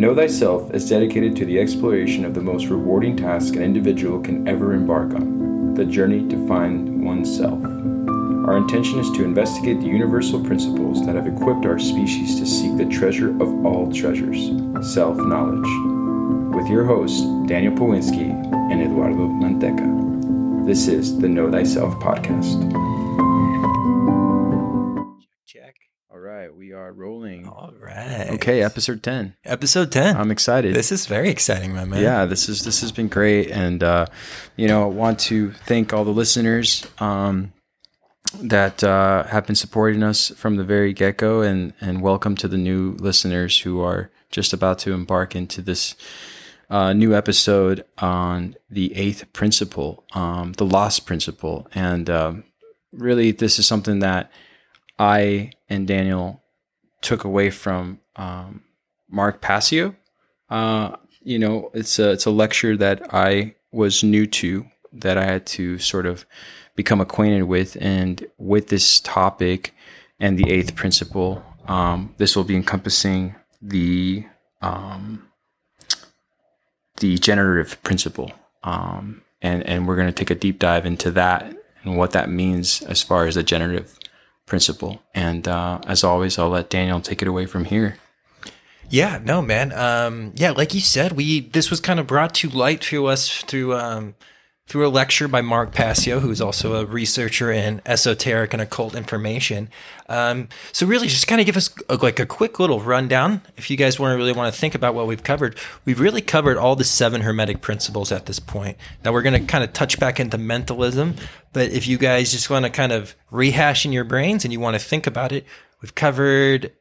Know Thyself is dedicated to the exploration of the most rewarding task an individual can ever embark on the journey to find oneself. Our intention is to investigate the universal principles that have equipped our species to seek the treasure of all treasures self knowledge. With your hosts, Daniel Powinski and Eduardo Manteca. This is the Know Thyself podcast. Right. Okay, episode 10. Episode 10. I'm excited. this is very exciting, my man. yeah this is this has been great and uh you know want to thank all the listeners um that uh have been supporting us from the very get-go and and welcome to the new listeners who are just about to embark into this uh, new episode on the eighth principle um the lost principle and um really this is something that i and daniel took away from um mark passio. Uh, you know, it's a it's a lecture that I was new to that I had to sort of become acquainted with, and with this topic and the eighth principle, um, this will be encompassing the um, the generative principle, um, and and we're going to take a deep dive into that and what that means as far as the generative principle. And uh, as always, I'll let Daniel take it away from here. Yeah, no, man. Um, yeah, like you said, we this was kind of brought to light to us through um, through a lecture by Mark Passio, who's also a researcher in esoteric and occult information. Um, so really, just kind of give us a, like a quick little rundown. If you guys want to really want to think about what we've covered, we've really covered all the seven hermetic principles at this point. Now we're going to kind of touch back into mentalism, but if you guys just want to kind of rehash in your brains and you want to think about it, we've covered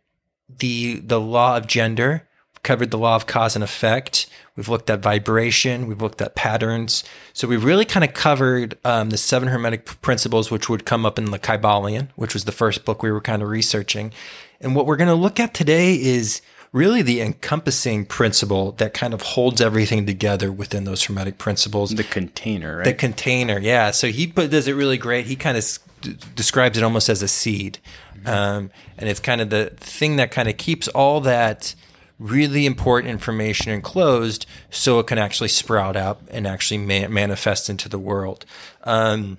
the the law of gender. Covered the law of cause and effect. We've looked at vibration. We've looked at patterns. So we've really kind of covered um, the seven hermetic principles, which would come up in the Kybalion, which was the first book we were kind of researching. And what we're going to look at today is really the encompassing principle that kind of holds everything together within those hermetic principles. The container, right? The container, yeah. So he put, does it really great. He kind of d- describes it almost as a seed, um, and it's kind of the thing that kind of keeps all that really important information enclosed, so it can actually sprout out and actually ma- manifest into the world. Um,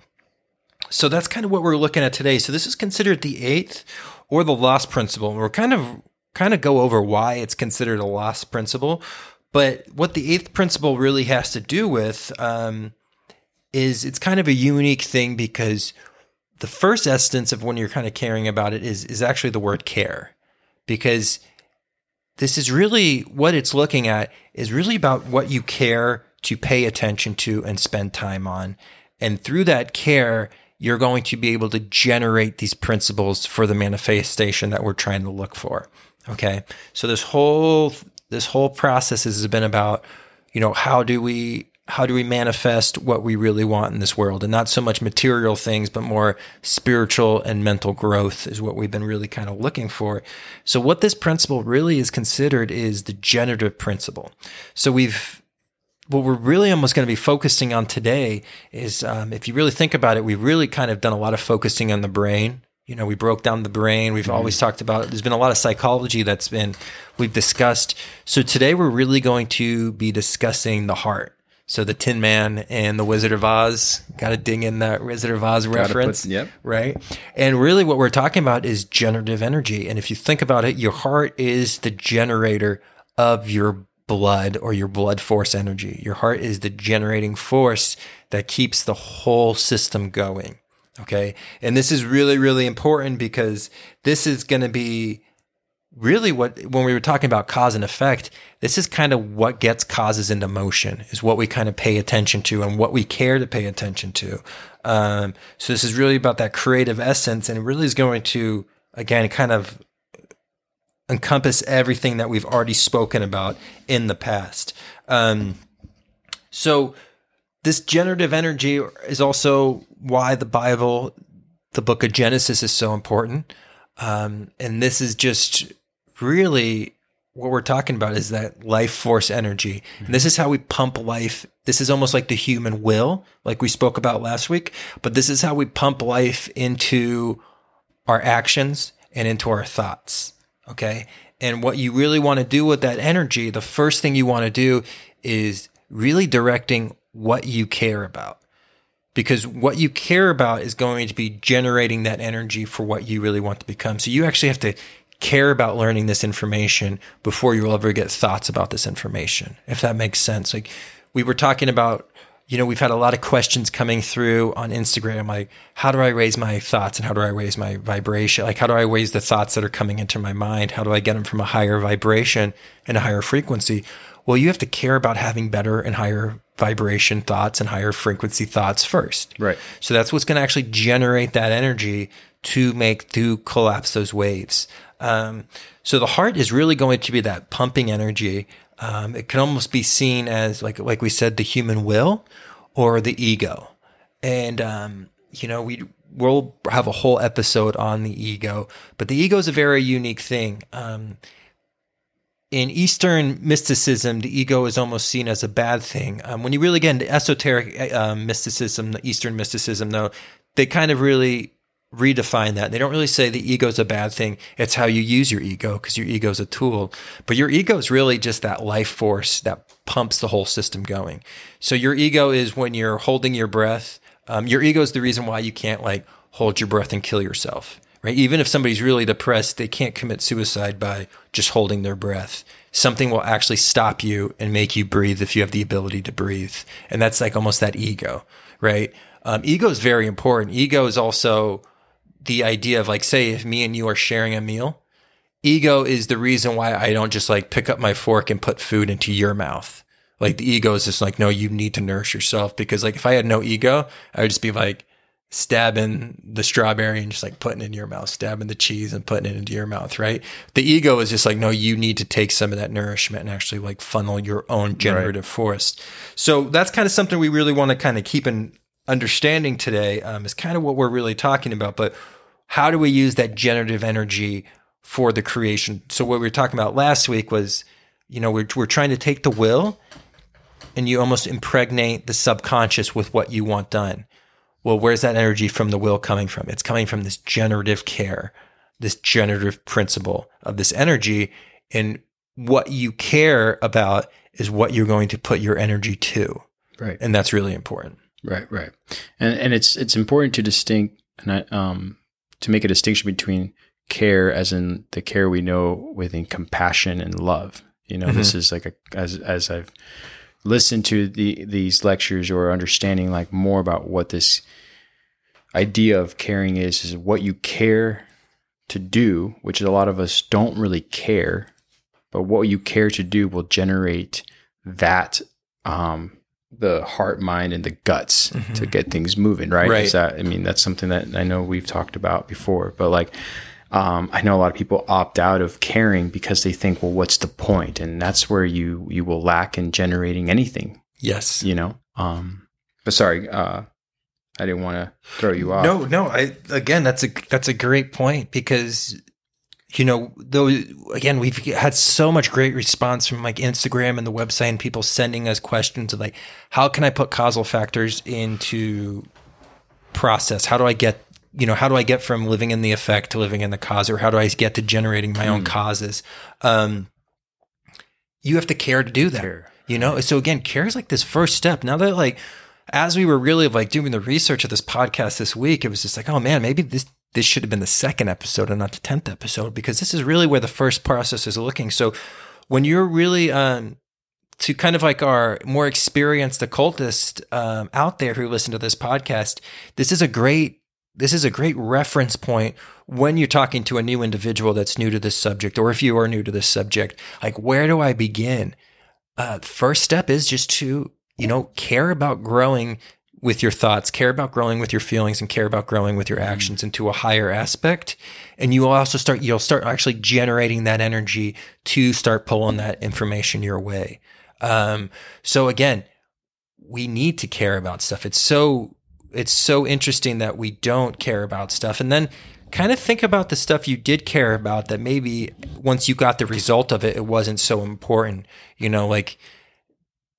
so that's kind of what we're looking at today. So this is considered the eighth or the lost principle. And we're kind of kind of go over why it's considered a lost principle. But what the eighth principle really has to do with um, is it's kind of a unique thing because the first essence of when you're kind of caring about it is is actually the word care, because this is really what it's looking at is really about what you care to pay attention to and spend time on. And through that care, you're going to be able to generate these principles for the manifestation that we're trying to look for. Okay. So this whole, this whole process has been about, you know, how do we, how do we manifest what we really want in this world? And not so much material things but more spiritual and mental growth is what we've been really kind of looking for. So what this principle really is considered is the generative principle. So we've what we're really almost going to be focusing on today is um, if you really think about it we've really kind of done a lot of focusing on the brain. You know we broke down the brain. We've always talked about there's been a lot of psychology that's been we've discussed. So today we're really going to be discussing the heart so the Tin Man and the Wizard of Oz got to ding in that Wizard of Oz reference, yep. right? And really, what we're talking about is generative energy. And if you think about it, your heart is the generator of your blood or your blood force energy. Your heart is the generating force that keeps the whole system going. Okay. And this is really, really important because this is going to be really what when we were talking about cause and effect this is kind of what gets causes into motion is what we kind of pay attention to and what we care to pay attention to. Um, so this is really about that creative essence and it really is going to again kind of encompass everything that we've already spoken about in the past. Um, so this generative energy is also why the bible the book of genesis is so important. Um, and this is just really what we're talking about is that life force energy. And this is how we pump life. This is almost like the human will, like we spoke about last week, but this is how we pump life into our actions and into our thoughts. Okay. And what you really want to do with that energy, the first thing you want to do is really directing what you care about. Because what you care about is going to be generating that energy for what you really want to become. So you actually have to care about learning this information before you'll ever get thoughts about this information, if that makes sense. Like we were talking about you know, we've had a lot of questions coming through on Instagram, like, how do I raise my thoughts and how do I raise my vibration? Like, how do I raise the thoughts that are coming into my mind? How do I get them from a higher vibration and a higher frequency? Well, you have to care about having better and higher vibration thoughts and higher frequency thoughts first. Right. So that's what's going to actually generate that energy to make, to collapse those waves. Um, so the heart is really going to be that pumping energy um, it can almost be seen as like like we said, the human will or the ego. And um, you know, we we'll have a whole episode on the ego, but the ego is a very unique thing. Um, in Eastern mysticism, the ego is almost seen as a bad thing. Um, when you really get into esoteric uh, mysticism, the Eastern mysticism, though, they kind of really redefine that. They don't really say the ego is a bad thing. It's how you use your ego because your ego is a tool. But your ego is really just that life force that pumps the whole system going. So your ego is when you're holding your breath. Um, your ego is the reason why you can't like hold your breath and kill yourself. Right. Even if somebody's really depressed, they can't commit suicide by just holding their breath. Something will actually stop you and make you breathe if you have the ability to breathe. And that's like almost that ego, right? Um, ego is very important. Ego is also the idea of like, say, if me and you are sharing a meal, ego is the reason why I don't just like pick up my fork and put food into your mouth. Like the ego is just like, no, you need to nourish yourself because like if I had no ego, I would just be like stabbing the strawberry and just like putting it in your mouth, stabbing the cheese and putting it into your mouth, right? The ego is just like, no, you need to take some of that nourishment and actually like funnel your own generative right. force. So that's kind of something we really want to kind of keep in understanding today um, is kind of what we're really talking about. But how do we use that generative energy for the creation? So what we were talking about last week was, you know, we're we're trying to take the will, and you almost impregnate the subconscious with what you want done. Well, where's that energy from the will coming from? It's coming from this generative care, this generative principle of this energy. And what you care about is what you're going to put your energy to. Right. And that's really important. Right, right, and and it's it's important to distinct and I, um to make a distinction between care, as in the care we know within compassion and love. You know, mm-hmm. this is like a as as I've listened to the these lectures or understanding like more about what this idea of caring is is what you care to do, which a lot of us don't really care, but what you care to do will generate that um, the heart, mind, and the guts mm-hmm. to get things moving, right? Right. That, I mean, that's something that I know we've talked about before, but like, um, I know a lot of people opt out of caring because they think, well, what's the point? And that's where you you will lack in generating anything. Yes. You know. Um, but sorry, uh, I didn't want to throw you off. No, no. I again, that's a that's a great point because you know, though, again, we've had so much great response from like Instagram and the website and people sending us questions of like, how can I put causal factors into process? How do I get, you know, how do I get from living in the effect to living in the cause or how do I get to generating my mm. own hmm. causes? Um, you have to care to do that, care. you know? So again, care is like this first step. Now that like, as we were really like doing the research of this podcast this week, it was just like, oh man, maybe this this should have been the second episode and not the 10th episode because this is really where the first process is looking. So when you're really, um, to kind of like our more experienced occultist um, out there who listen to this podcast, this is a great this is a great reference point when you're talking to a new individual that's new to this subject, or if you are new to this subject. Like, where do I begin? Uh, first step is just to you know care about growing with your thoughts, care about growing with your feelings and care about growing with your actions into a higher aspect. And you will also start, you'll start actually generating that energy to start pulling that information your way. Um, so again, we need to care about stuff. It's so, it's so interesting that we don't care about stuff. And then kind of think about the stuff you did care about that maybe once you got the result of it, it wasn't so important. You know, like,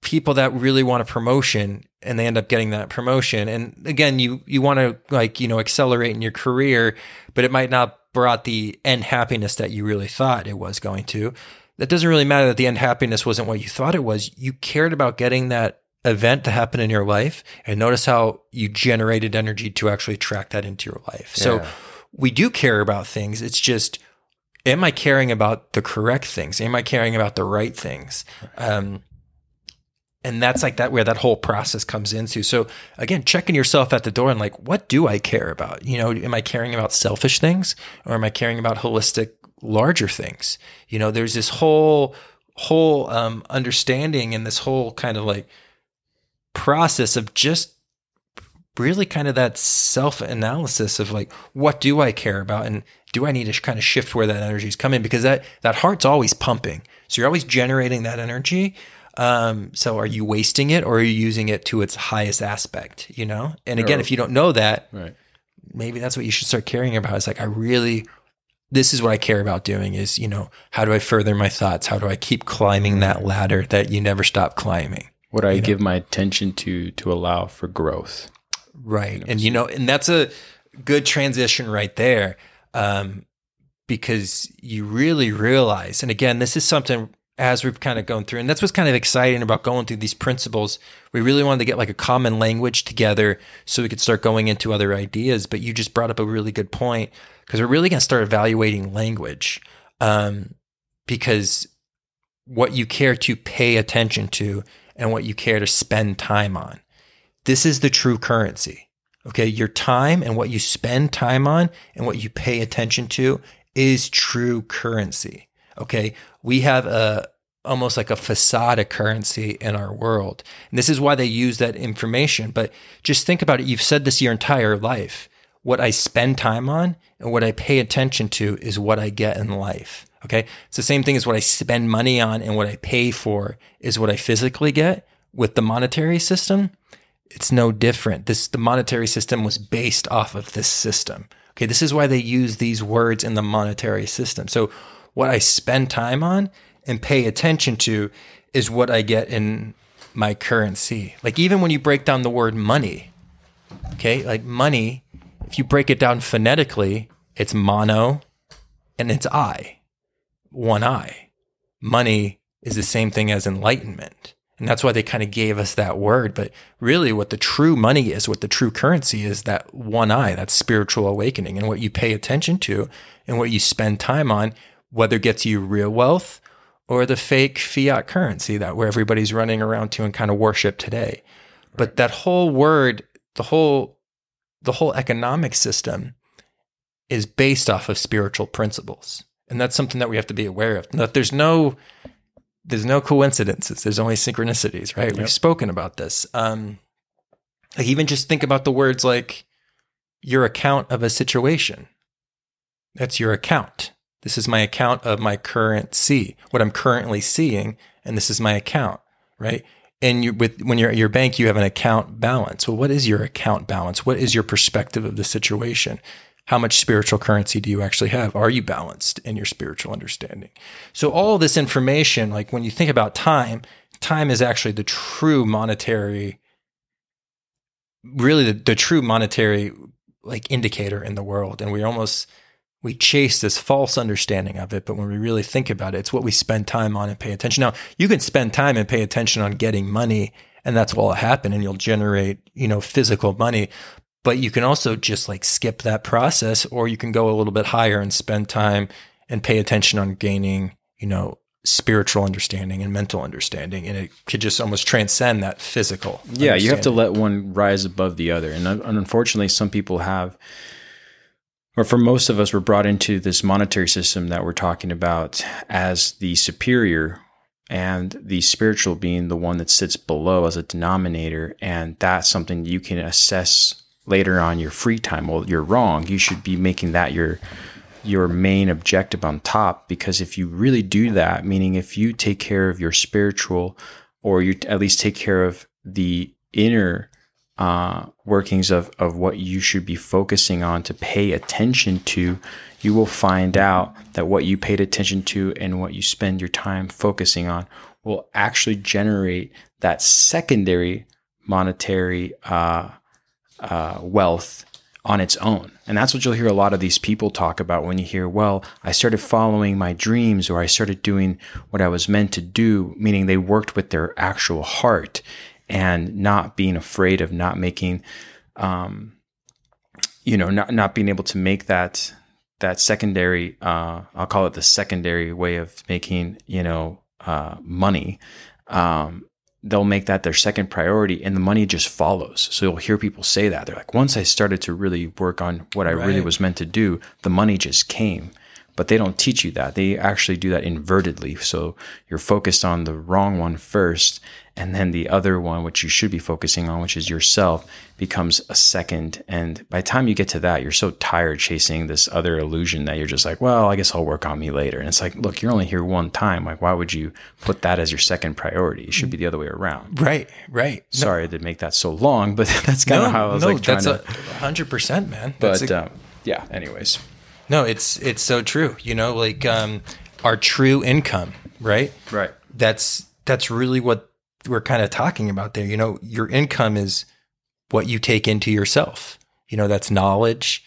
people that really want a promotion and they end up getting that promotion. And again, you you want to like, you know, accelerate in your career, but it might not brought the end happiness that you really thought it was going to. That doesn't really matter that the end happiness wasn't what you thought it was. You cared about getting that event to happen in your life and notice how you generated energy to actually track that into your life. So we do care about things. It's just, am I caring about the correct things? Am I caring about the right things? Um, and that's like that where that whole process comes into. So again, checking yourself at the door and like, what do I care about? You know, am I caring about selfish things or am I caring about holistic, larger things? You know, there's this whole whole um, understanding and this whole kind of like process of just really kind of that self analysis of like what do I care about and do I need to kind of shift where that energy is coming because that that heart's always pumping so you're always generating that energy um so are you wasting it or are you using it to its highest aspect you know and again Or- if you don't know that Right. maybe that's what you should start caring about it's like I really this is what I care about doing is you know how do I further my thoughts how do I keep climbing that ladder that you never stop climbing What I know. give my attention to to allow for growth. Right. And you know, and that's a good transition right there. Um, because you really realize, and again, this is something as we've kind of gone through, and that's what's kind of exciting about going through these principles. We really wanted to get like a common language together so we could start going into other ideas. But you just brought up a really good point because we're really going to start evaluating language. Um, because what you care to pay attention to and what you care to spend time on this is the true currency. Okay. Your time and what you spend time on and what you pay attention to is true currency. Okay. We have a almost like a facade of currency in our world. And this is why they use that information. But just think about it. You've said this your entire life. What I spend time on and what I pay attention to is what I get in life. Okay. It's the same thing as what I spend money on and what I pay for is what I physically get with the monetary system it's no different. This the monetary system was based off of this system. Okay, this is why they use these words in the monetary system. So what I spend time on and pay attention to is what I get in my currency. Like even when you break down the word money, okay? Like money, if you break it down phonetically, it's mono and it's I. One eye. Money is the same thing as enlightenment. And that's why they kind of gave us that word. But really, what the true money is, what the true currency is, that one eye, that spiritual awakening, and what you pay attention to and what you spend time on, whether it gets you real wealth or the fake fiat currency that where everybody's running around to and kind of worship today. But that whole word, the whole the whole economic system is based off of spiritual principles. And that's something that we have to be aware of. That there's no there's no coincidences. There's only synchronicities, right? Yep. We've spoken about this. Um, like even just think about the words like your account of a situation. That's your account. This is my account of my current currency, what I'm currently seeing, and this is my account, right? And you, with when you're at your bank, you have an account balance. Well, what is your account balance? What is your perspective of the situation? How much spiritual currency do you actually have? Are you balanced in your spiritual understanding? So all this information, like when you think about time, time is actually the true monetary, really the, the true monetary like indicator in the world. And we almost we chase this false understanding of it, but when we really think about it, it's what we spend time on and pay attention. Now, you can spend time and pay attention on getting money, and that's what will happen, and you'll generate, you know, physical money. But you can also just like skip that process, or you can go a little bit higher and spend time and pay attention on gaining, you know, spiritual understanding and mental understanding, and it could just almost transcend that physical. Yeah, you have to let one rise above the other. And unfortunately, some people have, or for most of us, we're brought into this monetary system that we're talking about as the superior and the spiritual being the one that sits below as a denominator. And that's something you can assess later on your free time. Well, you're wrong. You should be making that your your main objective on top because if you really do that meaning if you take care of your spiritual or you at least take care of the inner uh, workings of, of what you should be focusing on to pay attention to, you will find out that what you paid attention to and what you spend your time focusing on will actually generate that secondary monetary uh, uh, wealth on its own. And that's what you'll hear a lot of these people talk about when you hear, well, I started following my dreams or I started doing what I was meant to do, meaning they worked with their actual heart and not being afraid of not making, um, you know, not, not being able to make that, that secondary, uh, I'll call it the secondary way of making, you know, uh, money. Um, they'll make that their second priority and the money just follows. So you'll hear people say that. They're like, once I started to really work on what I right. really was meant to do, the money just came. But they don't teach you that. They actually do that invertedly. So you're focused on the wrong one first and then the other one which you should be focusing on which is yourself becomes a second. And by the time you get to that you're so tired chasing this other illusion that you're just like well i guess i'll work on me later. And it's like look you're only here one time. Like why would you put that as your second priority? It should be the other way around. Right right. Sorry no. to make that so long but that's kind no, of how i was no, like trying that's to 100% man. That's but a, um, yeah anyways no it's it's so true you know like um our true income right right that's that's really what we're kind of talking about there. You know, your income is what you take into yourself. You know, that's knowledge,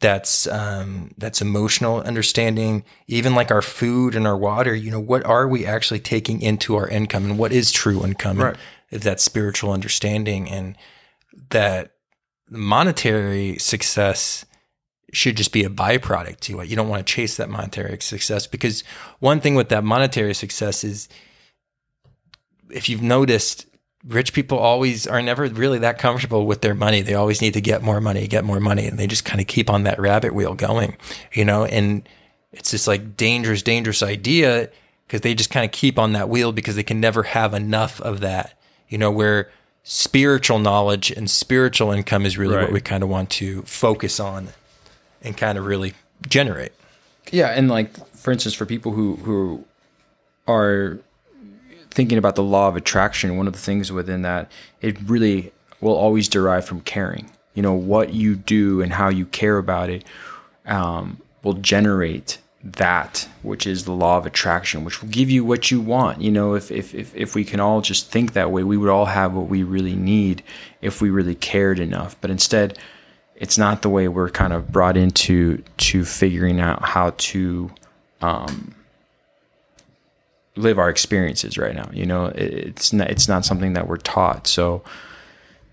that's um, that's emotional understanding, even like our food and our water. You know, what are we actually taking into our income, and what is true income? Right. That spiritual understanding, and that monetary success should just be a byproduct to it. You don't want to chase that monetary success because one thing with that monetary success is if you've noticed, rich people always are never really that comfortable with their money. They always need to get more money, get more money, and they just kind of keep on that rabbit wheel going, you know. And it's this like dangerous, dangerous idea because they just kind of keep on that wheel because they can never have enough of that, you know. Where spiritual knowledge and spiritual income is really right. what we kind of want to focus on and kind of really generate. Yeah, and like for instance, for people who who are thinking about the law of attraction, one of the things within that, it really will always derive from caring. You know, what you do and how you care about it um, will generate that, which is the law of attraction, which will give you what you want. You know, if, if, if, if we can all just think that way, we would all have what we really need if we really cared enough. But instead, it's not the way we're kind of brought into to figuring out how to um, live our experiences right now. You know, it's not, it's not something that we're taught. So,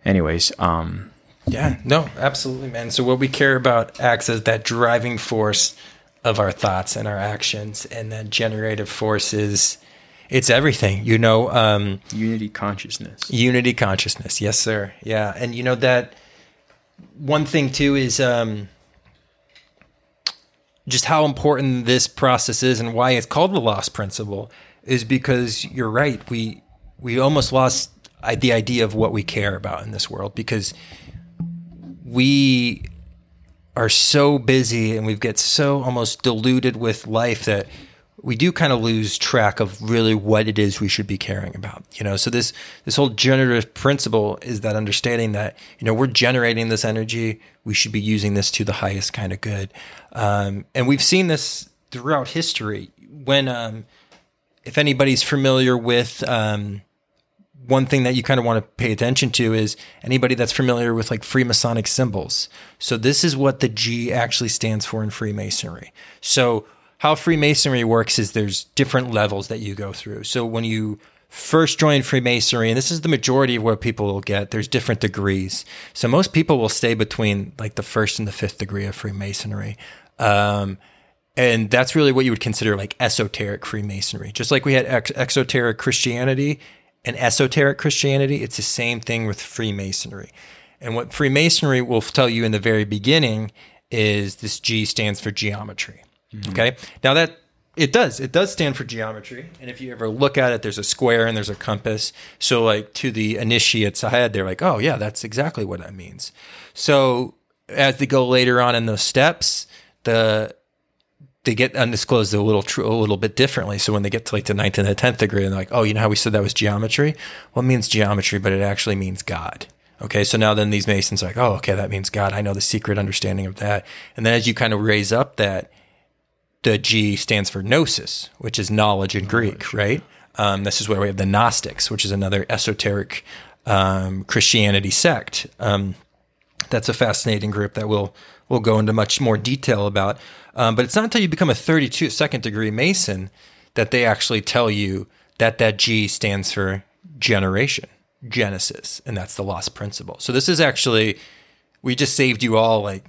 anyways, um, yeah, no, absolutely, man. So what we care about acts as that driving force of our thoughts and our actions, and that generative force is it's everything. You know, um, unity consciousness. Unity consciousness, yes, sir. Yeah, and you know that one thing too is. Um, just how important this process is and why it's called the lost principle is because you're right. We we almost lost the idea of what we care about in this world because we are so busy and we get so almost diluted with life that we do kind of lose track of really what it is we should be caring about you know so this this whole generative principle is that understanding that you know we're generating this energy we should be using this to the highest kind of good um, and we've seen this throughout history when um, if anybody's familiar with um, one thing that you kind of want to pay attention to is anybody that's familiar with like Freemasonic symbols. So this is what the G actually stands for in Freemasonry. So how Freemasonry works is there's different levels that you go through. So when you first join Freemasonry, and this is the majority of what people will get, there's different degrees. So most people will stay between like the first and the fifth degree of Freemasonry. Um, and that's really what you would consider like esoteric Freemasonry. Just like we had ex- exoteric Christianity and esoteric Christianity, it's the same thing with Freemasonry. And what Freemasonry will tell you in the very beginning is this G stands for geometry. Mm-hmm. Okay. Now that it does, it does stand for geometry. And if you ever look at it, there's a square and there's a compass. So like to the initiates ahead, they're like, oh yeah, that's exactly what that means. So as they go later on in those steps, the they get undisclosed a little tr- a little bit differently. So when they get to like the ninth and the tenth degree, they're like, oh, you know how we said that was geometry? Well, it means geometry, but it actually means God. Okay, so now then these Masons are like, oh, okay, that means God. I know the secret understanding of that. And then as you kind of raise up that, the G stands for gnosis, which is knowledge in Greek, right? Um, this is where we have the Gnostics, which is another esoteric um, Christianity sect. Um, that's a fascinating group that we'll we'll go into much more detail about. Um, but it's not until you become a 32 second degree Mason that they actually tell you that that G stands for generation, Genesis, and that's the lost principle. So this is actually we just saved you all like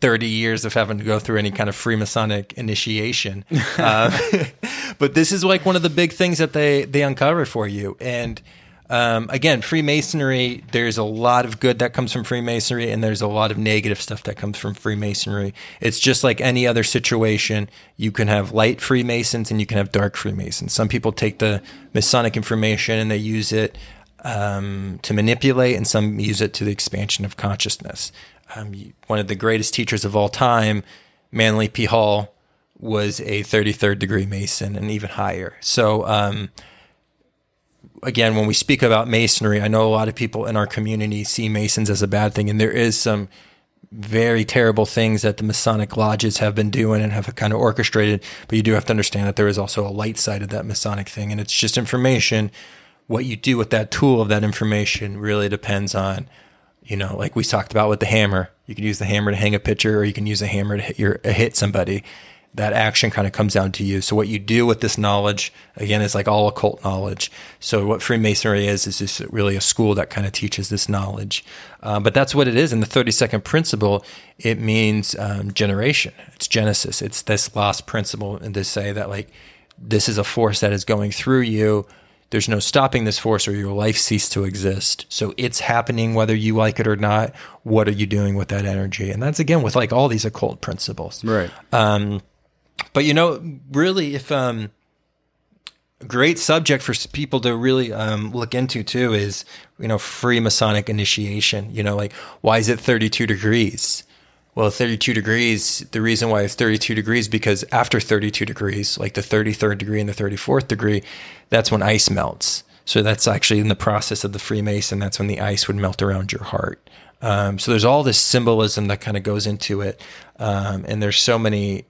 30 years of having to go through any kind of Freemasonic initiation. um, but this is like one of the big things that they they uncover for you and um, again, Freemasonry, there's a lot of good that comes from Freemasonry, and there's a lot of negative stuff that comes from Freemasonry. It's just like any other situation. You can have light Freemasons and you can have dark Freemasons. Some people take the Masonic information and they use it um, to manipulate, and some use it to the expansion of consciousness. Um, one of the greatest teachers of all time, Manly P. Hall, was a 33rd degree Mason and even higher. So, um, again, when we speak about masonry, I know a lot of people in our community see masons as a bad thing, and there is some very terrible things that the Masonic lodges have been doing and have kind of orchestrated. But you do have to understand that there is also a light side of that Masonic thing, and it's just information. What you do with that tool of that information really depends on, you know, like we talked about with the hammer. You can use the hammer to hang a picture, or you can use a hammer to hit your hit somebody that action kind of comes down to you. So what you do with this knowledge, again, is like all occult knowledge. So what Freemasonry is, is just really a school that kind of teaches this knowledge. Uh, but that's what it is. In the 30 second principle, it means um, generation. It's Genesis. It's this lost principle and to say that like, this is a force that is going through you. There's no stopping this force or your life cease to exist. So it's happening whether you like it or not. What are you doing with that energy? And that's again with like all these occult principles. Right. Um, but you know, really, if um, great subject for people to really um, look into too is you know Freemasonic initiation. You know, like why is it thirty two degrees? Well, 32 degrees, the reason why it's 32 degrees because after 32 degrees, like the 33rd degree and the 34th degree, that's when ice melts. So that's actually in the process of the Freemason, that's when the ice would melt around your heart. Um, so there's all this symbolism that kind of goes into it. Um, and there's so many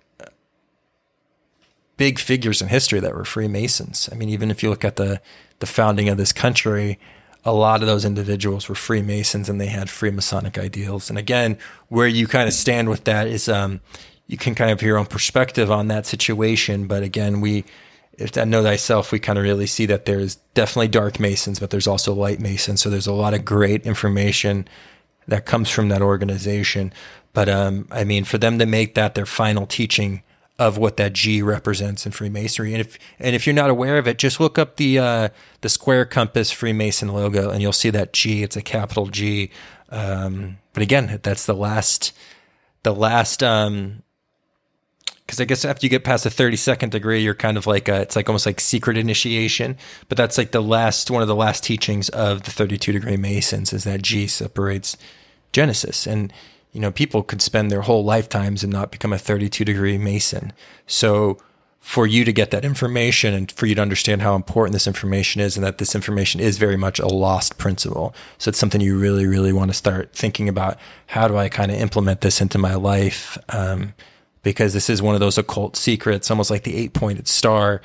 big figures in history that were Freemasons. I mean, even if you look at the the founding of this country, a lot of those individuals were Freemasons and they had Freemasonic ideals. And again, where you kind of stand with that is um, you can kind of have your own perspective on that situation. But again, we, if I know thyself, we kind of really see that there's definitely dark Masons, but there's also light Masons. So there's a lot of great information that comes from that organization. But um, I mean, for them to make that their final teaching of what that G represents in Freemasonry. And if and if you're not aware of it, just look up the uh, the square compass Freemason logo, and you'll see that G. It's a capital G. Um, but again, that's the last the last. Um, because I guess after you get past the 32nd degree, you're kind of like a, it's like almost like secret initiation. But that's like the last one of the last teachings of the 32 degree Masons is that G separates Genesis and you know, people could spend their whole lifetimes and not become a 32 degree Mason. So for you to get that information and for you to understand how important this information is and that this information is very much a lost principle. So it's something you really, really want to start thinking about. How do I kind of implement this into my life? Um, because this is one of those occult secrets, almost like the eight pointed star,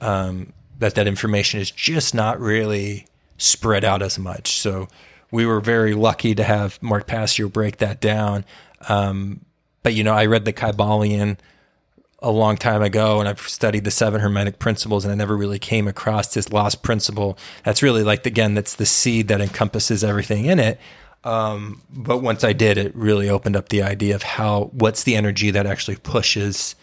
um, that that information is just not really spread out as much. So we were very lucky to have Mark Passio break that down. Um, but you know, I read the Kybalion a long time ago, and I've studied the seven Hermetic principles, and I never really came across this lost principle. That's really like again, that's the seed that encompasses everything in it. Um, but once I did, it really opened up the idea of how what's the energy that actually pushes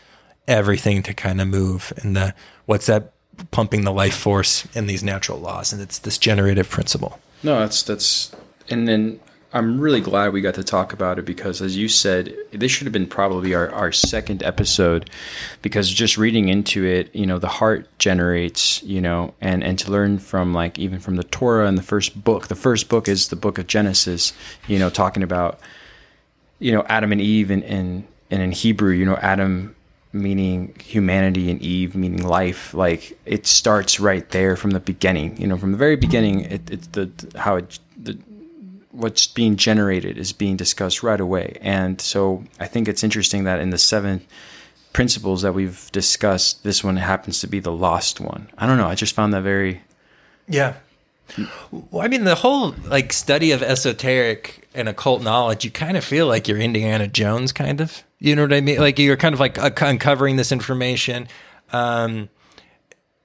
everything to kind of move, and the what's that pumping the life force in these natural laws, and it's this generative principle. No, that's that's, and then I'm really glad we got to talk about it because, as you said, this should have been probably our, our second episode because just reading into it, you know, the heart generates, you know, and, and to learn from like even from the Torah and the first book, the first book is the book of Genesis, you know, talking about, you know, Adam and Eve and, and, and in Hebrew, you know, Adam meaning humanity and Eve meaning life. Like it starts right there from the beginning. You know, from the very beginning, it, it's the how it, the what's being generated is being discussed right away. And so I think it's interesting that in the seven principles that we've discussed, this one happens to be the lost one. I don't know. I just found that very yeah. Well, I mean, the whole like study of esoteric and occult knowledge, you kind of feel like you're Indiana Jones, kind of. You know what I mean? Like you're kind of like uh, uncovering this information. Um,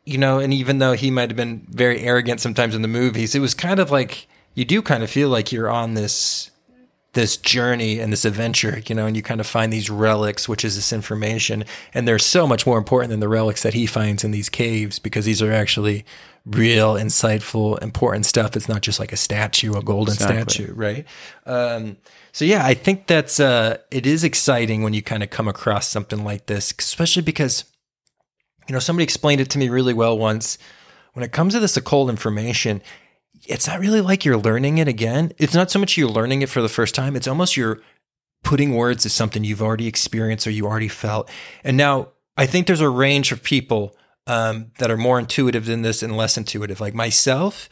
you know, and even though he might have been very arrogant sometimes in the movies, it was kind of like you do kind of feel like you're on this this journey and this adventure, you know, and you kind of find these relics, which is this information, and they're so much more important than the relics that he finds in these caves because these are actually real, insightful, important stuff. It's not just like a statue, a golden exactly. statue, right? Um, so yeah, I think that's uh, it is exciting when you kind of come across something like this, especially because you know somebody explained it to me really well once. When it comes to this occult information, it's not really like you're learning it again. It's not so much you're learning it for the first time. It's almost you're putting words to something you've already experienced or you already felt. And now I think there's a range of people um, that are more intuitive than this and less intuitive. Like myself,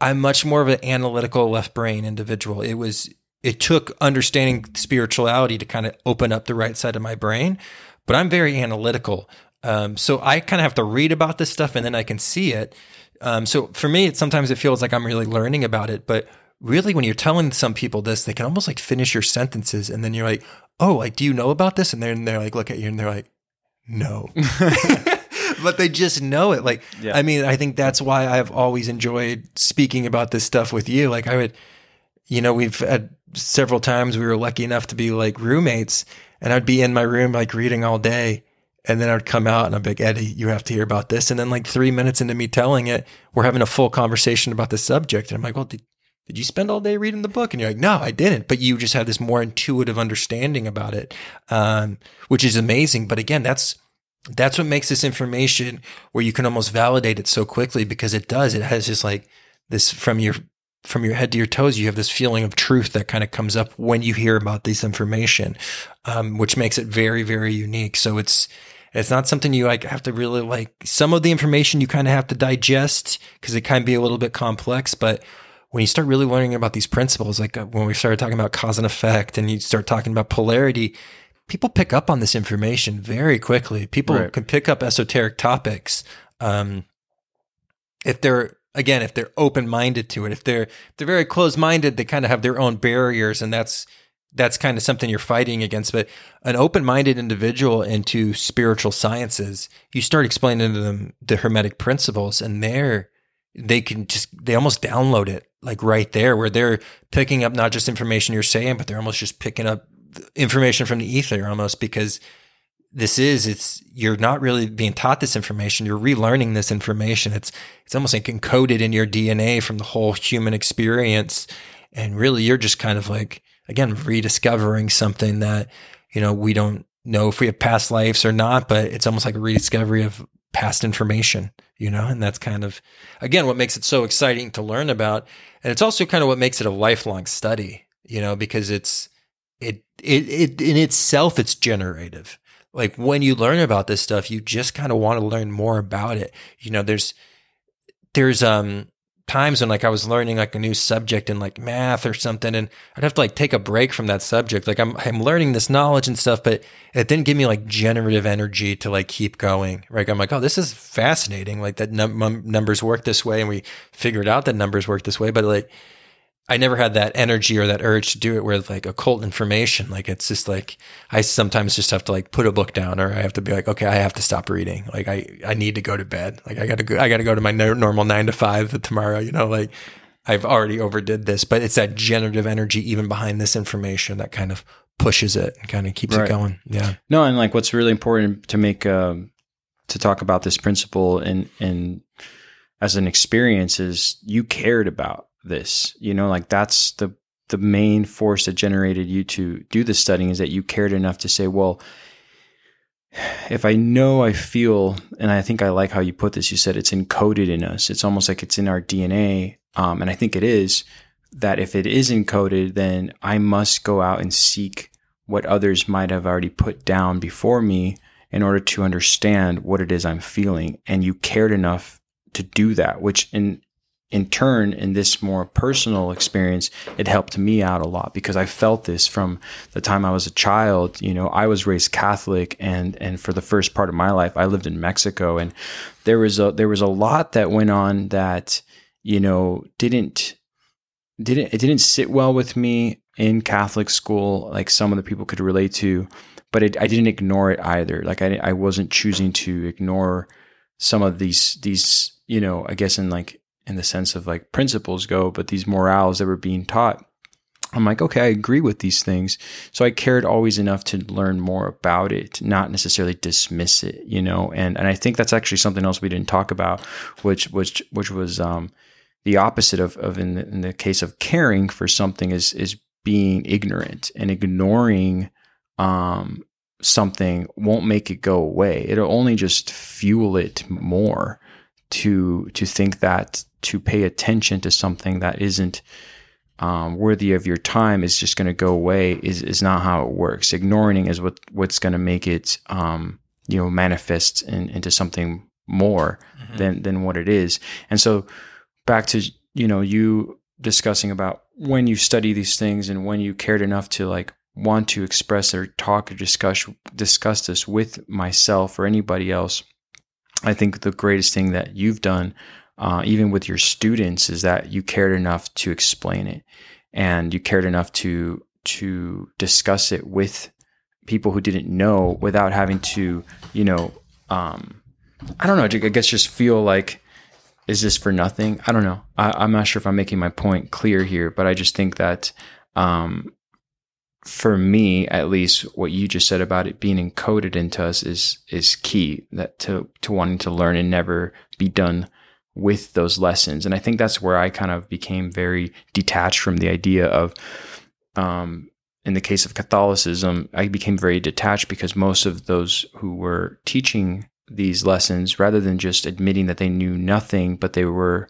I'm much more of an analytical left brain individual. It was it took understanding spirituality to kind of open up the right side of my brain, but I'm very analytical. Um, so I kind of have to read about this stuff and then I can see it. Um, so for me, it, sometimes it feels like I'm really learning about it, but really when you're telling some people this, they can almost like finish your sentences and then you're like, oh, like, do you know about this? And then they're like, look at you and they're like, no. but they just know it. Like, yeah. I mean, I think that's why I've always enjoyed speaking about this stuff with you. Like, I would, you know, we've had several times we were lucky enough to be like roommates, and I'd be in my room like reading all day, and then I'd come out and I'd be like, Eddie, you have to hear about this. And then like three minutes into me telling it, we're having a full conversation about the subject. And I'm like, well, did, did you spend all day reading the book? And you're like, no, I didn't. But you just have this more intuitive understanding about it, um, which is amazing. But again, that's that's what makes this information where you can almost validate it so quickly because it does. It has just like this from your from your head to your toes, you have this feeling of truth that kind of comes up when you hear about this information, um, which makes it very, very unique. So it's it's not something you like have to really like. Some of the information you kind of have to digest because it can be a little bit complex. But when you start really learning about these principles, like uh, when we started talking about cause and effect, and you start talking about polarity, people pick up on this information very quickly. People right. can pick up esoteric topics um, if they're again if they're open minded to it. If they're if they're very closed minded, they kind of have their own barriers, and that's that's kind of something you're fighting against. But an open minded individual into spiritual sciences, you start explaining to them the Hermetic principles, and they're they can just they almost download it like right there where they're picking up not just information you're saying but they're almost just picking up information from the ether almost because this is it's you're not really being taught this information. You're relearning this information. It's it's almost like encoded in your dna from the whole human experience. And really you're just kind of like again, rediscovering something that, you know, we don't know if we have past lives or not, but it's almost like a rediscovery of past information, you know, and that's kind of, again, what makes it so exciting to learn about. And it's also kind of what makes it a lifelong study, you know, because it's, it, it, in itself, it's generative. Like when you learn about this stuff, you just kind of want to learn more about it. You know, there's, there's, um, times when like I was learning like a new subject in like math or something and I'd have to like take a break from that subject. Like I'm I'm learning this knowledge and stuff, but it didn't give me like generative energy to like keep going. Right? I'm like, "Oh, this is fascinating. Like that num- numbers work this way and we figured out that numbers work this way." But like I never had that energy or that urge to do it with like occult information. Like it's just like I sometimes just have to like put a book down or I have to be like, okay, I have to stop reading. Like I, I need to go to bed. Like I gotta go, I gotta go to my normal nine to five tomorrow, you know, like I've already overdid this, but it's that generative energy even behind this information that kind of pushes it and kind of keeps right. it going. Yeah. No. And like what's really important to make, um, to talk about this principle and, and as an experience is you cared about this. You know, like that's the the main force that generated you to do the studying is that you cared enough to say, well, if I know I feel, and I think I like how you put this, you said it's encoded in us. It's almost like it's in our DNA. Um, and I think it is that if it is encoded, then I must go out and seek what others might have already put down before me in order to understand what it is I'm feeling. And you cared enough to do that, which in in turn, in this more personal experience, it helped me out a lot because I felt this from the time I was a child. You know, I was raised Catholic, and and for the first part of my life, I lived in Mexico, and there was a there was a lot that went on that you know, didn't didn't it didn't sit well with me in Catholic school, like some of the people could relate to, but it, I didn't ignore it either. Like I, I wasn't choosing to ignore some of these, these, you know, I guess in like, in the sense of like principles go, but these morals that were being taught. I'm like, okay, I agree with these things. So I cared always enough to learn more about it, not necessarily dismiss it, you know? And, and I think that's actually something else we didn't talk about, which, which, which was, um, the opposite of, of in the, in the case of caring for something is, is being ignorant and ignoring um, something won't make it go away. It'll only just fuel it more to to think that to pay attention to something that isn't um, worthy of your time is just going to go away is is not how it works. Ignoring is what what's going to make it um, you know manifest in, into something more mm-hmm. than than what it is. And so back to you know you discussing about when you study these things and when you cared enough to like want to express or talk or discuss discuss this with myself or anybody else i think the greatest thing that you've done uh, even with your students is that you cared enough to explain it and you cared enough to to discuss it with people who didn't know without having to you know um, i don't know i guess just feel like is this for nothing? I don't know. I, am not sure if I'm making my point clear here, but I just think that um, for me, at least, what you just said about it being encoded into us is is key. That to to wanting to learn and never be done with those lessons. And I think that's where I kind of became very detached from the idea of. Um, in the case of Catholicism, I became very detached because most of those who were teaching these lessons rather than just admitting that they knew nothing, but they were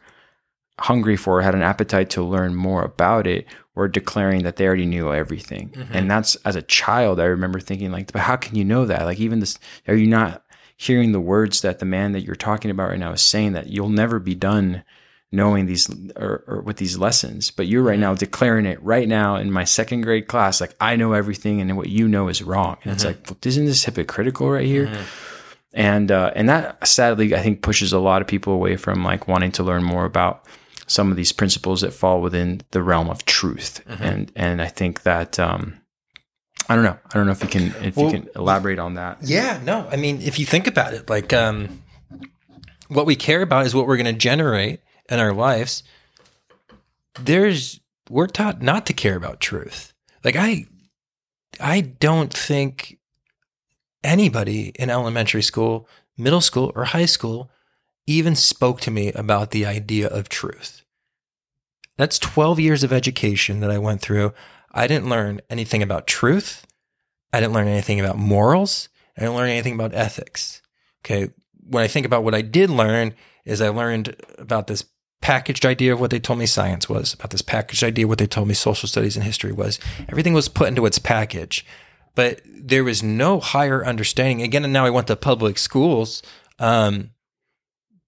hungry for, had an appetite to learn more about it, were declaring that they already knew everything. Mm-hmm. And that's as a child, I remember thinking like, but how can you know that? Like even this, are you not hearing the words that the man that you're talking about right now is saying that you'll never be done knowing these or, or with these lessons, but you're right mm-hmm. now declaring it right now in my second grade class, like I know everything and what you know is wrong. And mm-hmm. it's like, well, isn't this hypocritical right here? Mm-hmm and uh, and that sadly I think pushes a lot of people away from like wanting to learn more about some of these principles that fall within the realm of truth, mm-hmm. and and I think that um, I don't know I don't know if you can if well, you can elaborate on that. Yeah, no, I mean if you think about it, like um, what we care about is what we're going to generate in our lives. There's we're taught not to care about truth. Like I I don't think anybody in elementary school, middle school, or high school even spoke to me about the idea of truth. That's 12 years of education that I went through. I didn't learn anything about truth. I didn't learn anything about morals. I didn't learn anything about ethics. Okay. When I think about what I did learn is I learned about this packaged idea of what they told me science was, about this packaged idea what they told me social studies and history was. Everything was put into its package but there was no higher understanding. Again, and now I went to public schools, um,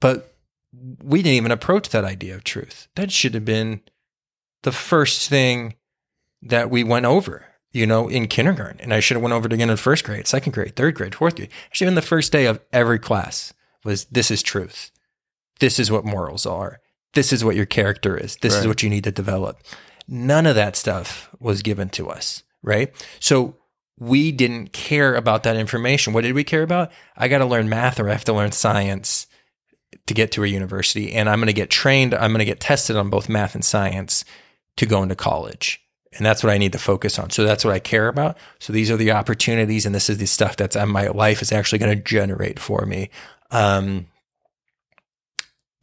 but we didn't even approach that idea of truth. That should have been the first thing that we went over, you know, in kindergarten. And I should have went over it again in first grade, second grade, third grade, fourth grade. Should have been the first day of every class was this is truth. This is what morals are. This is what your character is. This right. is what you need to develop. None of that stuff was given to us, right? So we didn't care about that information. What did we care about? I got to learn math or I have to learn science to get to a university. And I'm going to get trained, I'm going to get tested on both math and science to go into college. And that's what I need to focus on. So that's what I care about. So these are the opportunities, and this is the stuff that's my life is actually going to generate for me. Um,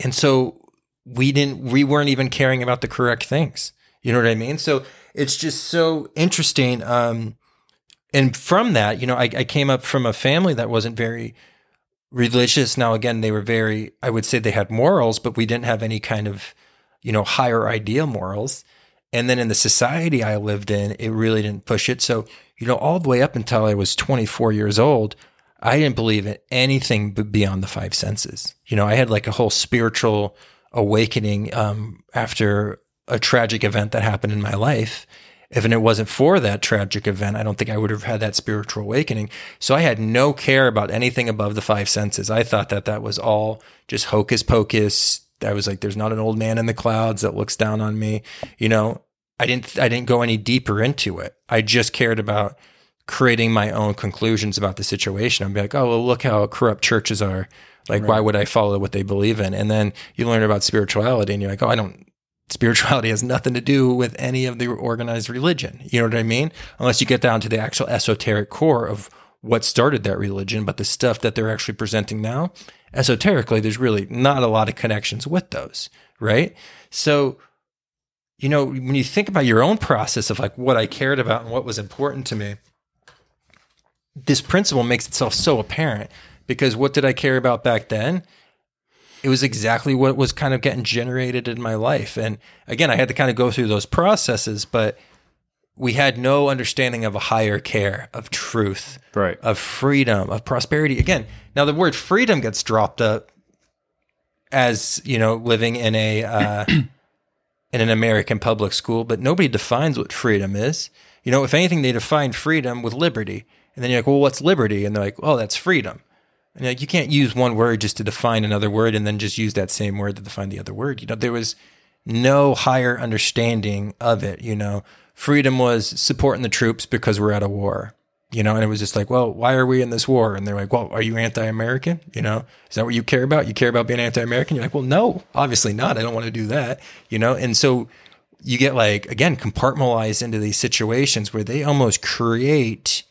and so we didn't, we weren't even caring about the correct things. You know what I mean? So it's just so interesting. Um, and from that, you know, I, I came up from a family that wasn't very religious. Now, again, they were very, I would say they had morals, but we didn't have any kind of, you know, higher ideal morals. And then in the society I lived in, it really didn't push it. So, you know, all the way up until I was 24 years old, I didn't believe in anything beyond the five senses. You know, I had like a whole spiritual awakening um, after a tragic event that happened in my life if it wasn't for that tragic event, I don't think I would have had that spiritual awakening. So I had no care about anything above the five senses. I thought that that was all just hocus pocus, I was like, there's not an old man in the clouds that looks down on me. You know, I didn't, I didn't go any deeper into it. I just cared about creating my own conclusions about the situation. I'd be like, oh, well, look how corrupt churches are. Like, right. why would I follow what they believe in? And then you learn about spirituality and you're like, oh, I don't, spirituality has nothing to do with any of the organized religion. You know what I mean? Unless you get down to the actual esoteric core of what started that religion, but the stuff that they're actually presenting now, esoterically, there's really not a lot of connections with those, right? So, you know, when you think about your own process of like what I cared about and what was important to me, this principle makes itself so apparent because what did I care about back then? It was exactly what was kind of getting generated in my life. And again, I had to kind of go through those processes, but we had no understanding of a higher care, of truth, right. of freedom, of prosperity. Again, now the word freedom gets dropped up as, you know, living in a uh, in an American public school, but nobody defines what freedom is. You know, if anything, they define freedom with liberty. And then you're like, well, what's liberty? And they're like, oh, that's freedom. And like, you can't use one word just to define another word and then just use that same word to define the other word. You know, there was no higher understanding of it. You know, freedom was supporting the troops because we're at a war. You know, and it was just like, well, why are we in this war? And they're like, well, are you anti-American? You know, is that what you care about? You care about being anti-American? You're like, well, no, obviously not. I don't want to do that. You know, and so you get like again compartmentalized into these situations where they almost create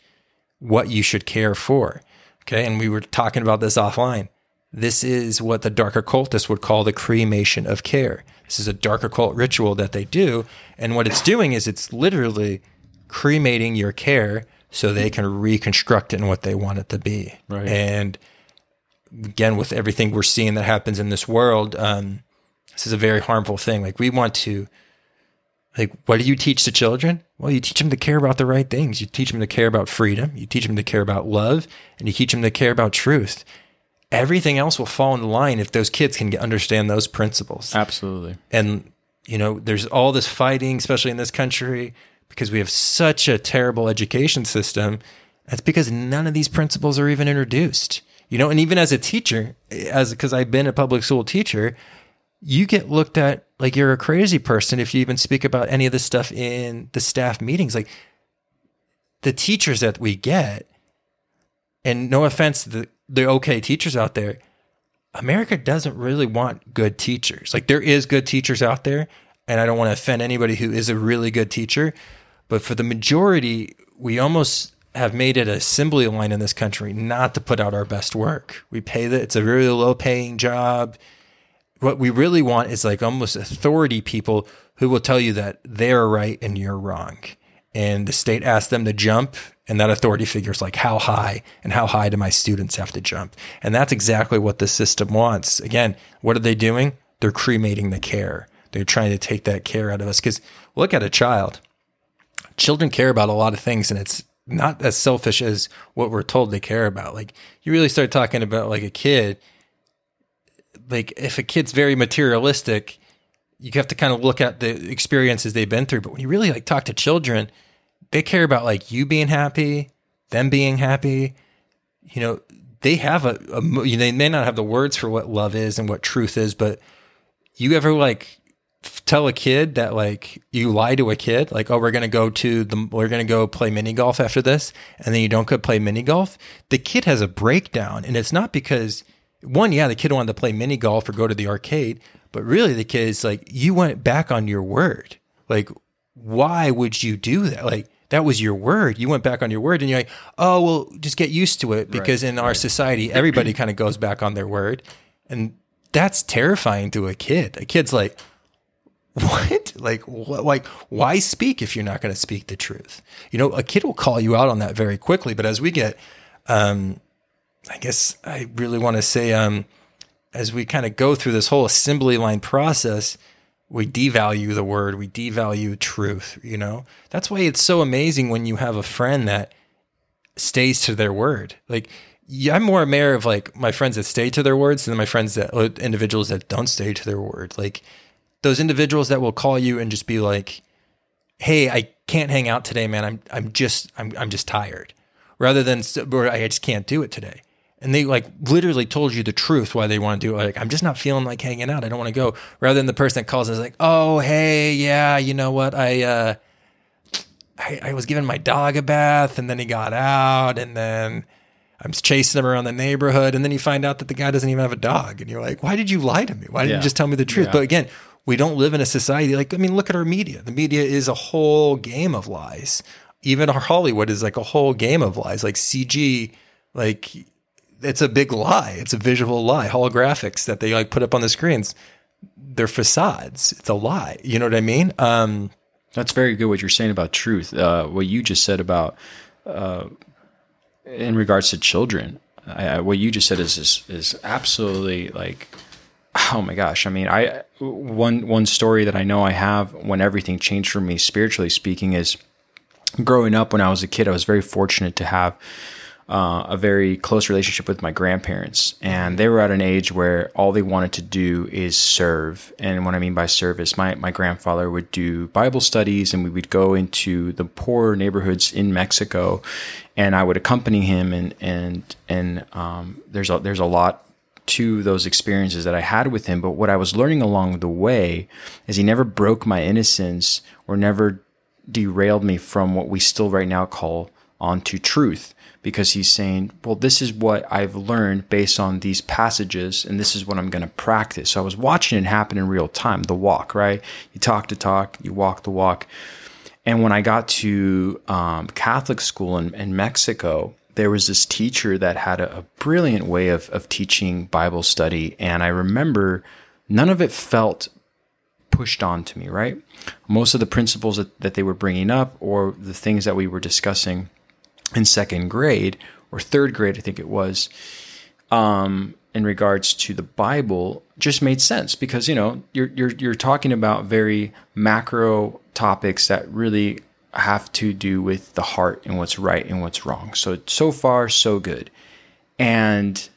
what you should care for. Okay. And we were talking about this offline. This is what the dark occultists would call the cremation of care. This is a dark occult ritual that they do. And what it's doing is it's literally cremating your care so they can reconstruct it in what they want it to be. Right. And again, with everything we're seeing that happens in this world, um, this is a very harmful thing. Like we want to like, what do you teach the children? Well, you teach them to care about the right things. You teach them to care about freedom. You teach them to care about love, and you teach them to care about truth. Everything else will fall into line if those kids can understand those principles. Absolutely. And you know, there's all this fighting, especially in this country, because we have such a terrible education system. That's because none of these principles are even introduced. You know, and even as a teacher, as because I've been a public school teacher, you get looked at like you're a crazy person if you even speak about any of this stuff in the staff meetings. Like the teachers that we get, and no offense to the, the okay teachers out there, America doesn't really want good teachers. Like there is good teachers out there, and I don't want to offend anybody who is a really good teacher, but for the majority, we almost have made it a assembly line in this country not to put out our best work. We pay that it's a really low paying job what we really want is like almost authority people who will tell you that they're right and you're wrong. And the state asks them to jump, and that authority figure is like, how high and how high do my students have to jump? And that's exactly what the system wants. Again, what are they doing? They're cremating the care. They're trying to take that care out of us. Because look at a child. Children care about a lot of things, and it's not as selfish as what we're told they care about. Like, you really start talking about like a kid like if a kid's very materialistic, you have to kind of look at the experiences they've been through. But when you really like talk to children, they care about like you being happy, them being happy. You know, they have a, a they may not have the words for what love is and what truth is, but you ever like tell a kid that like you lie to a kid like oh we're going to go to the we're going to go play mini golf after this and then you don't go play mini golf the kid has a breakdown and it's not because one, yeah, the kid wanted to play mini golf or go to the arcade, but really the kid is like, you went back on your word. Like, why would you do that? Like, that was your word. You went back on your word and you're like, oh, well, just get used to it because right, in our right. society, everybody kind of goes back on their word. And that's terrifying to a kid. A kid's like, what? Like, what, like, why speak if you're not going to speak the truth? You know, a kid will call you out on that very quickly. But as we get, um, I guess I really want to say, um, as we kind of go through this whole assembly line process, we devalue the word, we devalue truth, you know? That's why it's so amazing when you have a friend that stays to their word. Like, yeah, I'm more aware of like my friends that stay to their words than my friends that individuals that don't stay to their word. Like those individuals that will call you and just be like, "Hey, I can't hang out today, man. I'm I'm just I'm I'm just tired." Rather than I just can't do it today and they like literally told you the truth why they want to do it. Like, I'm just not feeling like hanging out. I don't want to go. Rather than the person that calls and is like, oh, hey, yeah, you know what? I, uh, I, I was giving my dog a bath and then he got out and then I'm chasing him around the neighborhood. And then you find out that the guy doesn't even have a dog. And you're like, why did you lie to me? Why didn't Yeah. you just tell me the truth? Yeah. But again, we don't live in a society like, I mean, look at our media. The media is a whole game of lies. Even our Hollywood is like a whole game of lies. Like CG, like it's a big lie. It's a visual lie. Holographics that they like put up on the screens, they're facades. It's a lie. You know what I mean? Um, That's very good what you're saying about truth. Uh, what you just said about uh, in regards to children. I, I, what you just said is, is is absolutely like oh my gosh. I mean, I one one story that I know I have when everything changed for me spiritually speaking is growing up when I was a kid. I was very fortunate to have uh, a very close relationship with my grandparents, and they were at an age where all they wanted to do is serve. And what I mean by service, my my grandfather would do Bible studies, and we would go into the poor neighborhoods in Mexico, and I would accompany him. And and and um, there's a there's a lot to those experiences that I had with him. But what I was learning along the way is he never broke my innocence or never derailed me from what we still right now call onto truth because he's saying, well, this is what I've learned based on these passages, and this is what I'm going to practice. So I was watching it happen in real time, the walk, right? You talk to talk, you walk the walk. And when I got to um, Catholic school in, in Mexico, there was this teacher that had a, a brilliant way of, of teaching Bible study. And I remember none of it felt pushed on to me, right? Most of the principles that, that they were bringing up or the things that we were discussing in second grade or third grade, I think it was, um, in regards to the Bible, just made sense because you know you're you're you're talking about very macro topics that really have to do with the heart and what's right and what's wrong. So so far so good, and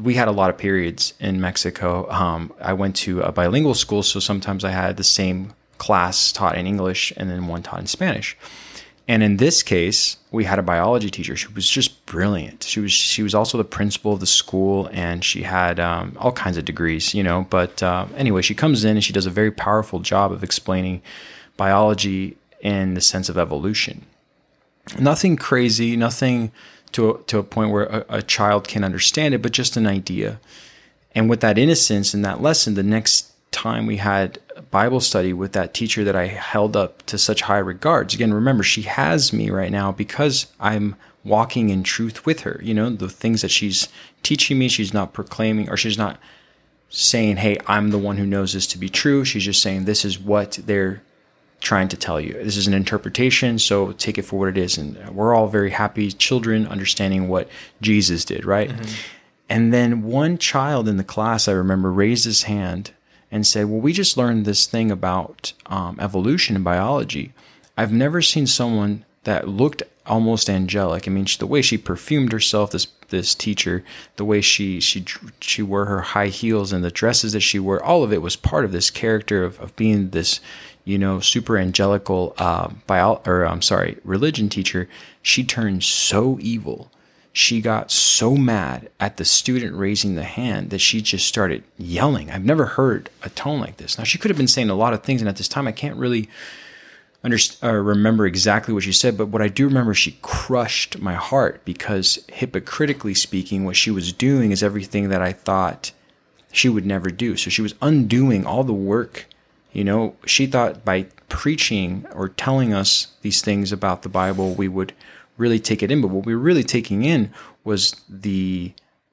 we had a lot of periods in Mexico. Um, I went to a bilingual school, so sometimes I had the same class taught in English and then one taught in Spanish. And in this case, we had a biology teacher. She was just brilliant. She was she was also the principal of the school, and she had um, all kinds of degrees, you know. But uh, anyway, she comes in and she does a very powerful job of explaining biology in the sense of evolution. Nothing crazy, nothing to a, to a point where a, a child can understand it, but just an idea. And with that innocence and that lesson, the next time we had Bible study with that teacher that I held up to such high regards. Again, remember, she has me right now because I'm walking in truth with her. You know, the things that she's teaching me, she's not proclaiming or she's not saying, Hey, I'm the one who knows this to be true. She's just saying, This is what they're trying to tell you. This is an interpretation, so take it for what it is. And we're all very happy children understanding what Jesus did, right? Mm-hmm. And then one child in the class, I remember, raised his hand and said, Well, we just learned this thing about um, evolution and biology. I've never seen someone that looked almost angelic. I mean, she, the way she perfumed herself, this this teacher, the way she she she wore her high heels and the dresses that she wore, all of it was part of this character of, of being this, you know, super angelical uh, bio or I'm sorry, religion teacher. She turned so evil she got so mad at the student raising the hand that she just started yelling. I've never heard a tone like this. Now, she could have been saying a lot of things, and at this time, I can't really uh, remember exactly what she said, but what I do remember, she crushed my heart because, hypocritically speaking, what she was doing is everything that I thought she would never do. So she was undoing all the work. You know, she thought by preaching or telling us these things about the Bible, we would really take it in. But what we were really taking in was the,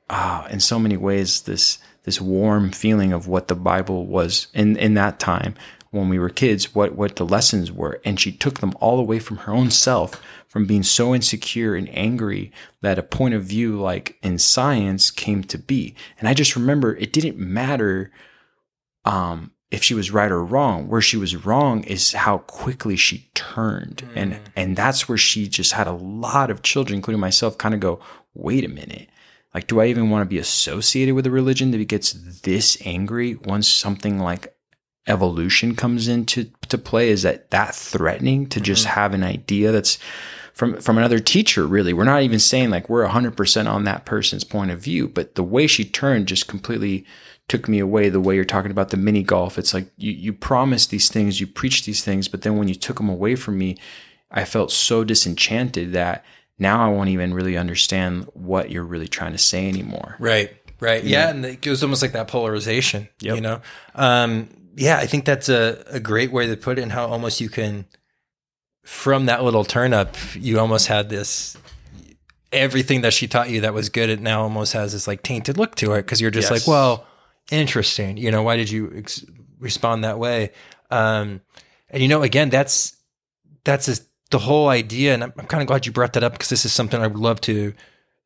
ah, in so many ways, this this warm feeling of what the Bible was in in that time when we were kids, what what the lessons were, and she took them all away from her own self, from being so insecure and angry that a point of view like in science came to be. And I just remember it didn't matter um, if she was right or wrong. Where she was wrong is how quickly she turned, hmm. and and that's where she just had a lot of children, including myself, kind of go, wait a minute. Like, do I even want to be associated with a religion that gets this angry once something like evolution comes into to play? Is that that threatening to hmm. just have an idea that's from from another teacher really we're not even saying like we're 100% on that person's point of view but the way she turned just completely took me away the way you're talking about the mini golf it's like you you promise these things you preach these things but then when you took them away from me i felt so disenchanted that now i won't even really understand what you're really trying to say anymore Right. Right. Yeah. And it was almost like that polarization, Yep. you know? Um, yeah, I think that's a, a great way to put it and how almost you can, from that little turn up, you almost had this, everything that she taught you that was good, it now almost has this like tainted look to it. Cause you're just Yes. like, well, interesting. You know, why did you ex- respond that way? Um, and you know, again, that's, that's just the whole idea. And I'm, I'm kind of glad you brought that up because this is something I would love to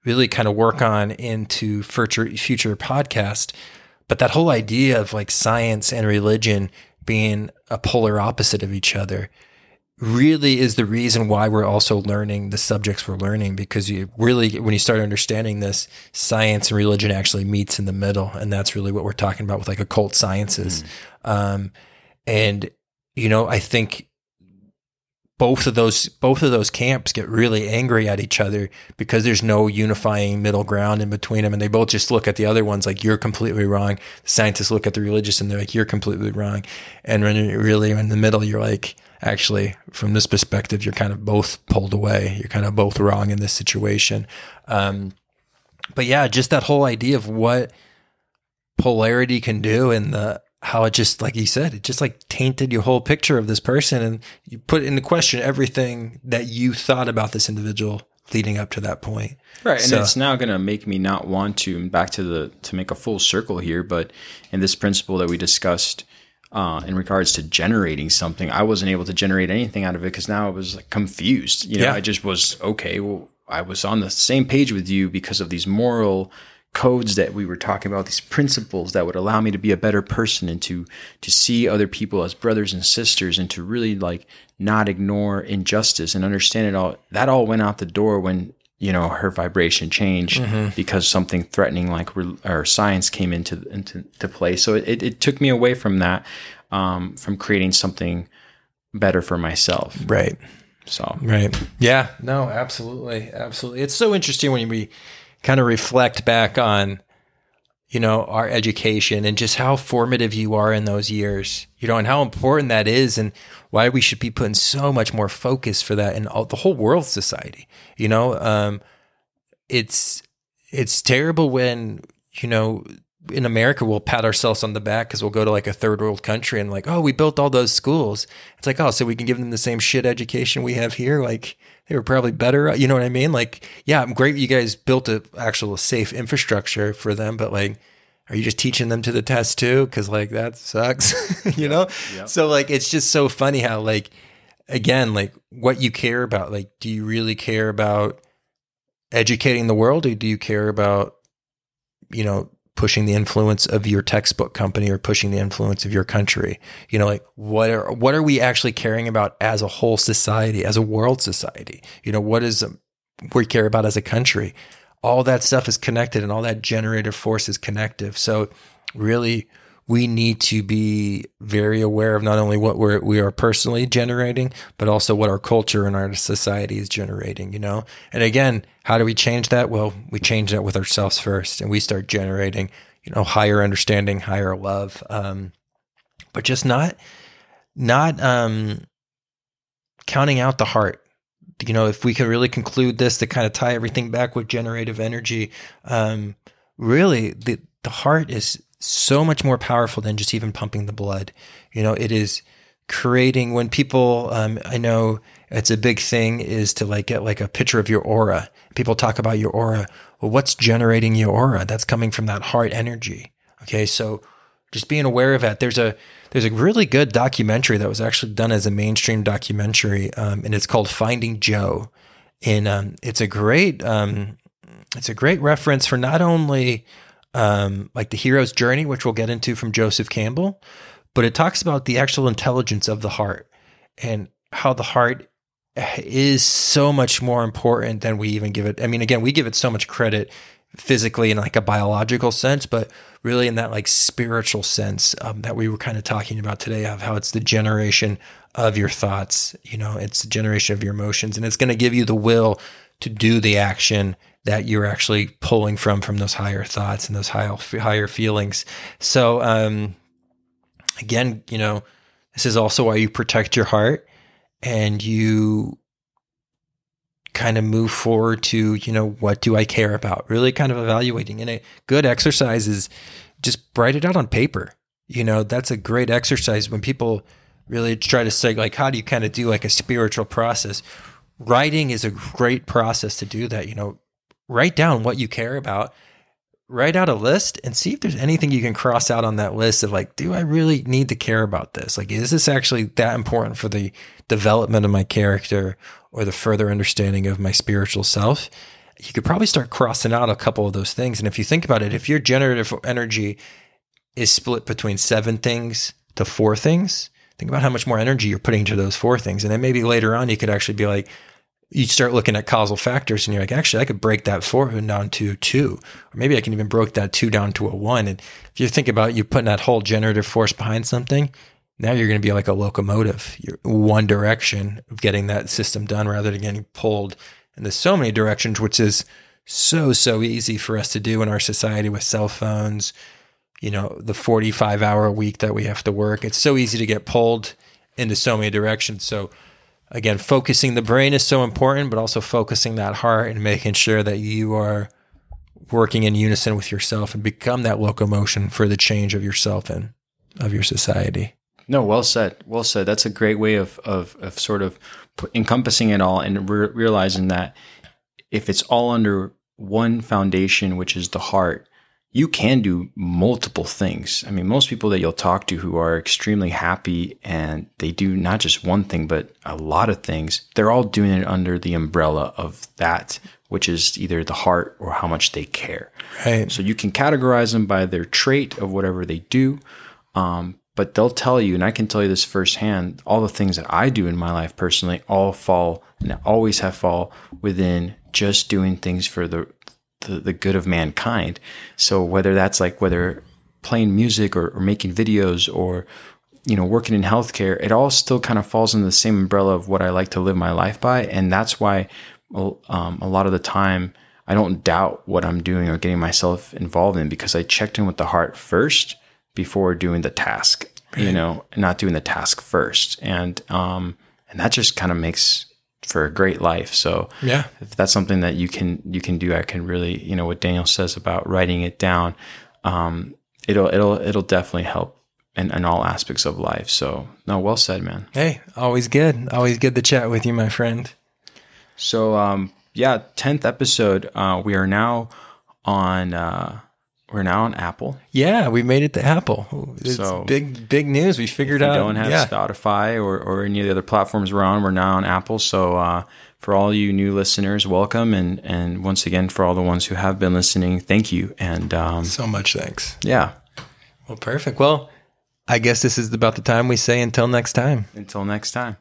really kind of work on into future future podcast. But that whole idea of like science and religion being a polar opposite of each other really is the reason why we're also learning the subjects we're learning because you really when you start understanding this science and religion actually meets in the middle and that's really what we're talking about with like occult sciences. Um, and you know i think both of those both of those camps get really angry at each other because there's no unifying middle ground in between them and they both just look at the other ones like you're completely wrong. The scientists look at the religious and they're like you're completely wrong. And when you're really in the middle you're like actually from this perspective you're kind of both pulled away you're kind of both wrong in this situation um, but yeah just that whole idea of what polarity can do and the how it just like you said it just like tainted your whole picture of this person and you put into question everything that you thought about this individual leading up to that point Right, and So- it's now going to make me not want to. And back to the to make a full circle here, but in this principle that we discussed uh, in regards to generating something, I wasn't able to generate anything out of it because now I was like confused. You know, Yeah. I just was okay. Well, I was on the same page with you because of these moral codes that we were talking about, these principles that would allow me to be a better person and to to see other people as brothers and sisters and to really like not ignore injustice and understand it all. That all went out the door when you know her vibration changed because something threatening like re- or science came into into to play. So it, it, it took me away from that, um, from creating something better for myself. right So Right. Yeah. No, absolutely. Absolutely. It's so interesting when we kind of reflect back on, you know, our education and just how formative you are in those years, you know, and how important that is and why we should be putting so much more focus for that in all, the whole world society. You know, um, it's, it's terrible when, you know, in America, we'll pat ourselves on the back because we'll go to like a third world country and like, oh, we built all those schools. It's like, oh, so we can give them the same shit education we have here. Like they were probably better. You know what I mean? Like, yeah, I'm great. You guys built a actual safe infrastructure for them, but like, are you just teaching them to the test too? Cause like that sucks, you know? So like, it's just so funny how like, again, like what you care about, like, do you really care about educating the world or do you care about, you know, pushing the influence of your textbook company or pushing the influence of your country? You know like what are what are we actually caring about as a whole society as a world society? You know what is um, we care about as a country all that stuff is connected and all that generative force is connective. So really we need to be very aware of not only what we're we are personally generating but also what our culture and our society is generating you know? And again how do we change that? Well we change that with ourselves first and we start generating you know higher understanding higher love um but just not not um counting out the heart you know if we can really conclude this to kind of tie everything back with generative energy um really the the heart is so much more powerful than just even pumping the blood. You know it is creating when people um, i know it's a big thing is to like get like a picture of your aura. People talk about your aura. Well what's generating your aura? That's coming from that heart energy. Okay so just being aware of that. There's a there's a really good documentary that was actually done as a mainstream documentary um, and it's called finding joe and um, it's a great um, it's a great reference for not only um, like the hero's journey, which we'll get into from Joseph Campbell, but it talks about the actual intelligence of the heart and how the heart is so much more important than we even give it. I mean, again, we give it so much credit physically in like a biological sense, but really in that like spiritual sense um, that we were kind of talking about today of how it's the generation of your thoughts. You know, it's the generation of your emotions, and it's going to give you the will to do the action that you're actually pulling from from those higher thoughts and those higher higher feelings. So, um, again, you know, this is also why you protect your heart and you kind of move forward to, you know, what do I care about? Really kind of evaluating. And a good exercise is just write it out on paper. You know, that's a great exercise when people really try to say, like, how do you kind of do like a spiritual process? Writing is a great process to do that. You know, write down what you care about write out a list and see if there's anything you can cross out on that list of like, do I really need to care about this? Like, is this actually that important for the development of my character or the further understanding of my spiritual self? You could probably start crossing out a couple of those things. And if you think about it, if your generative energy is split between seven things to four things, think about how much more energy you're putting into those four things. And then maybe later on, you could actually be like, you start looking at causal factors and you're like, actually, I could break that four down to two, or maybe I can even break that two down to a one. And if you think about you putting that whole generative force behind something, now you're going to be like a locomotive. You're one direction of getting that system done rather than getting pulled in so many directions, which is so, so easy for us to do in our society with cell phones, you know, the 45 hour week that we have to work. It's so easy to get pulled into so many directions. So, again, focusing the brain is so important, but also focusing that heart and making sure that you are working in unison with yourself and become that locomotion for the change of yourself and of your society. No, well said. Well said. That's a great way of of, of sort of encompassing it all and re- realizing that if it's all under one foundation, which is the heart, you can do multiple things. I mean, most people that you'll talk to who are extremely happy and they do not just one thing, but a lot of things, they're all doing it under the umbrella of that, which is either the heart or how much they care. Right. So you can categorize them by their trait of whatever they do. Um, but they'll tell you, and I can tell you this firsthand, all the things that I do in my life personally all fall and always have fall within just doing things for the the, the good of mankind. So whether that's like whether playing music or, or making videos or you know working in healthcare, it all still kind of falls in the same umbrella of what I like to live my life by, and that's why um, a lot of the time I don't doubt what I'm doing or getting myself involved in because I checked in with the heart first before doing the task. You know, not doing the task first, and um, and that just kind of makes for a great life. So yeah, if that's something that you can you can do, I can really you know what Daniel says about writing it down. Um, it'll it'll it'll definitely help in, in all aspects of life. So no, well said, man. Hey, always good, always good to chat with you, my friend. So um, yeah, tenth episode. Uh, we are now on. Uh, we're now on Apple. Yeah, we made it to Apple. It's so big, big news. We figured out. Don't have yeah. Spotify or, or any of the other platforms we're on. We're now on Apple. So uh, for all you new listeners, welcome, and and once again for all the ones who have been listening, thank you. And um, so much thanks. Yeah. Well, perfect. Well, I guess this is about the time we say until next time. Until next time.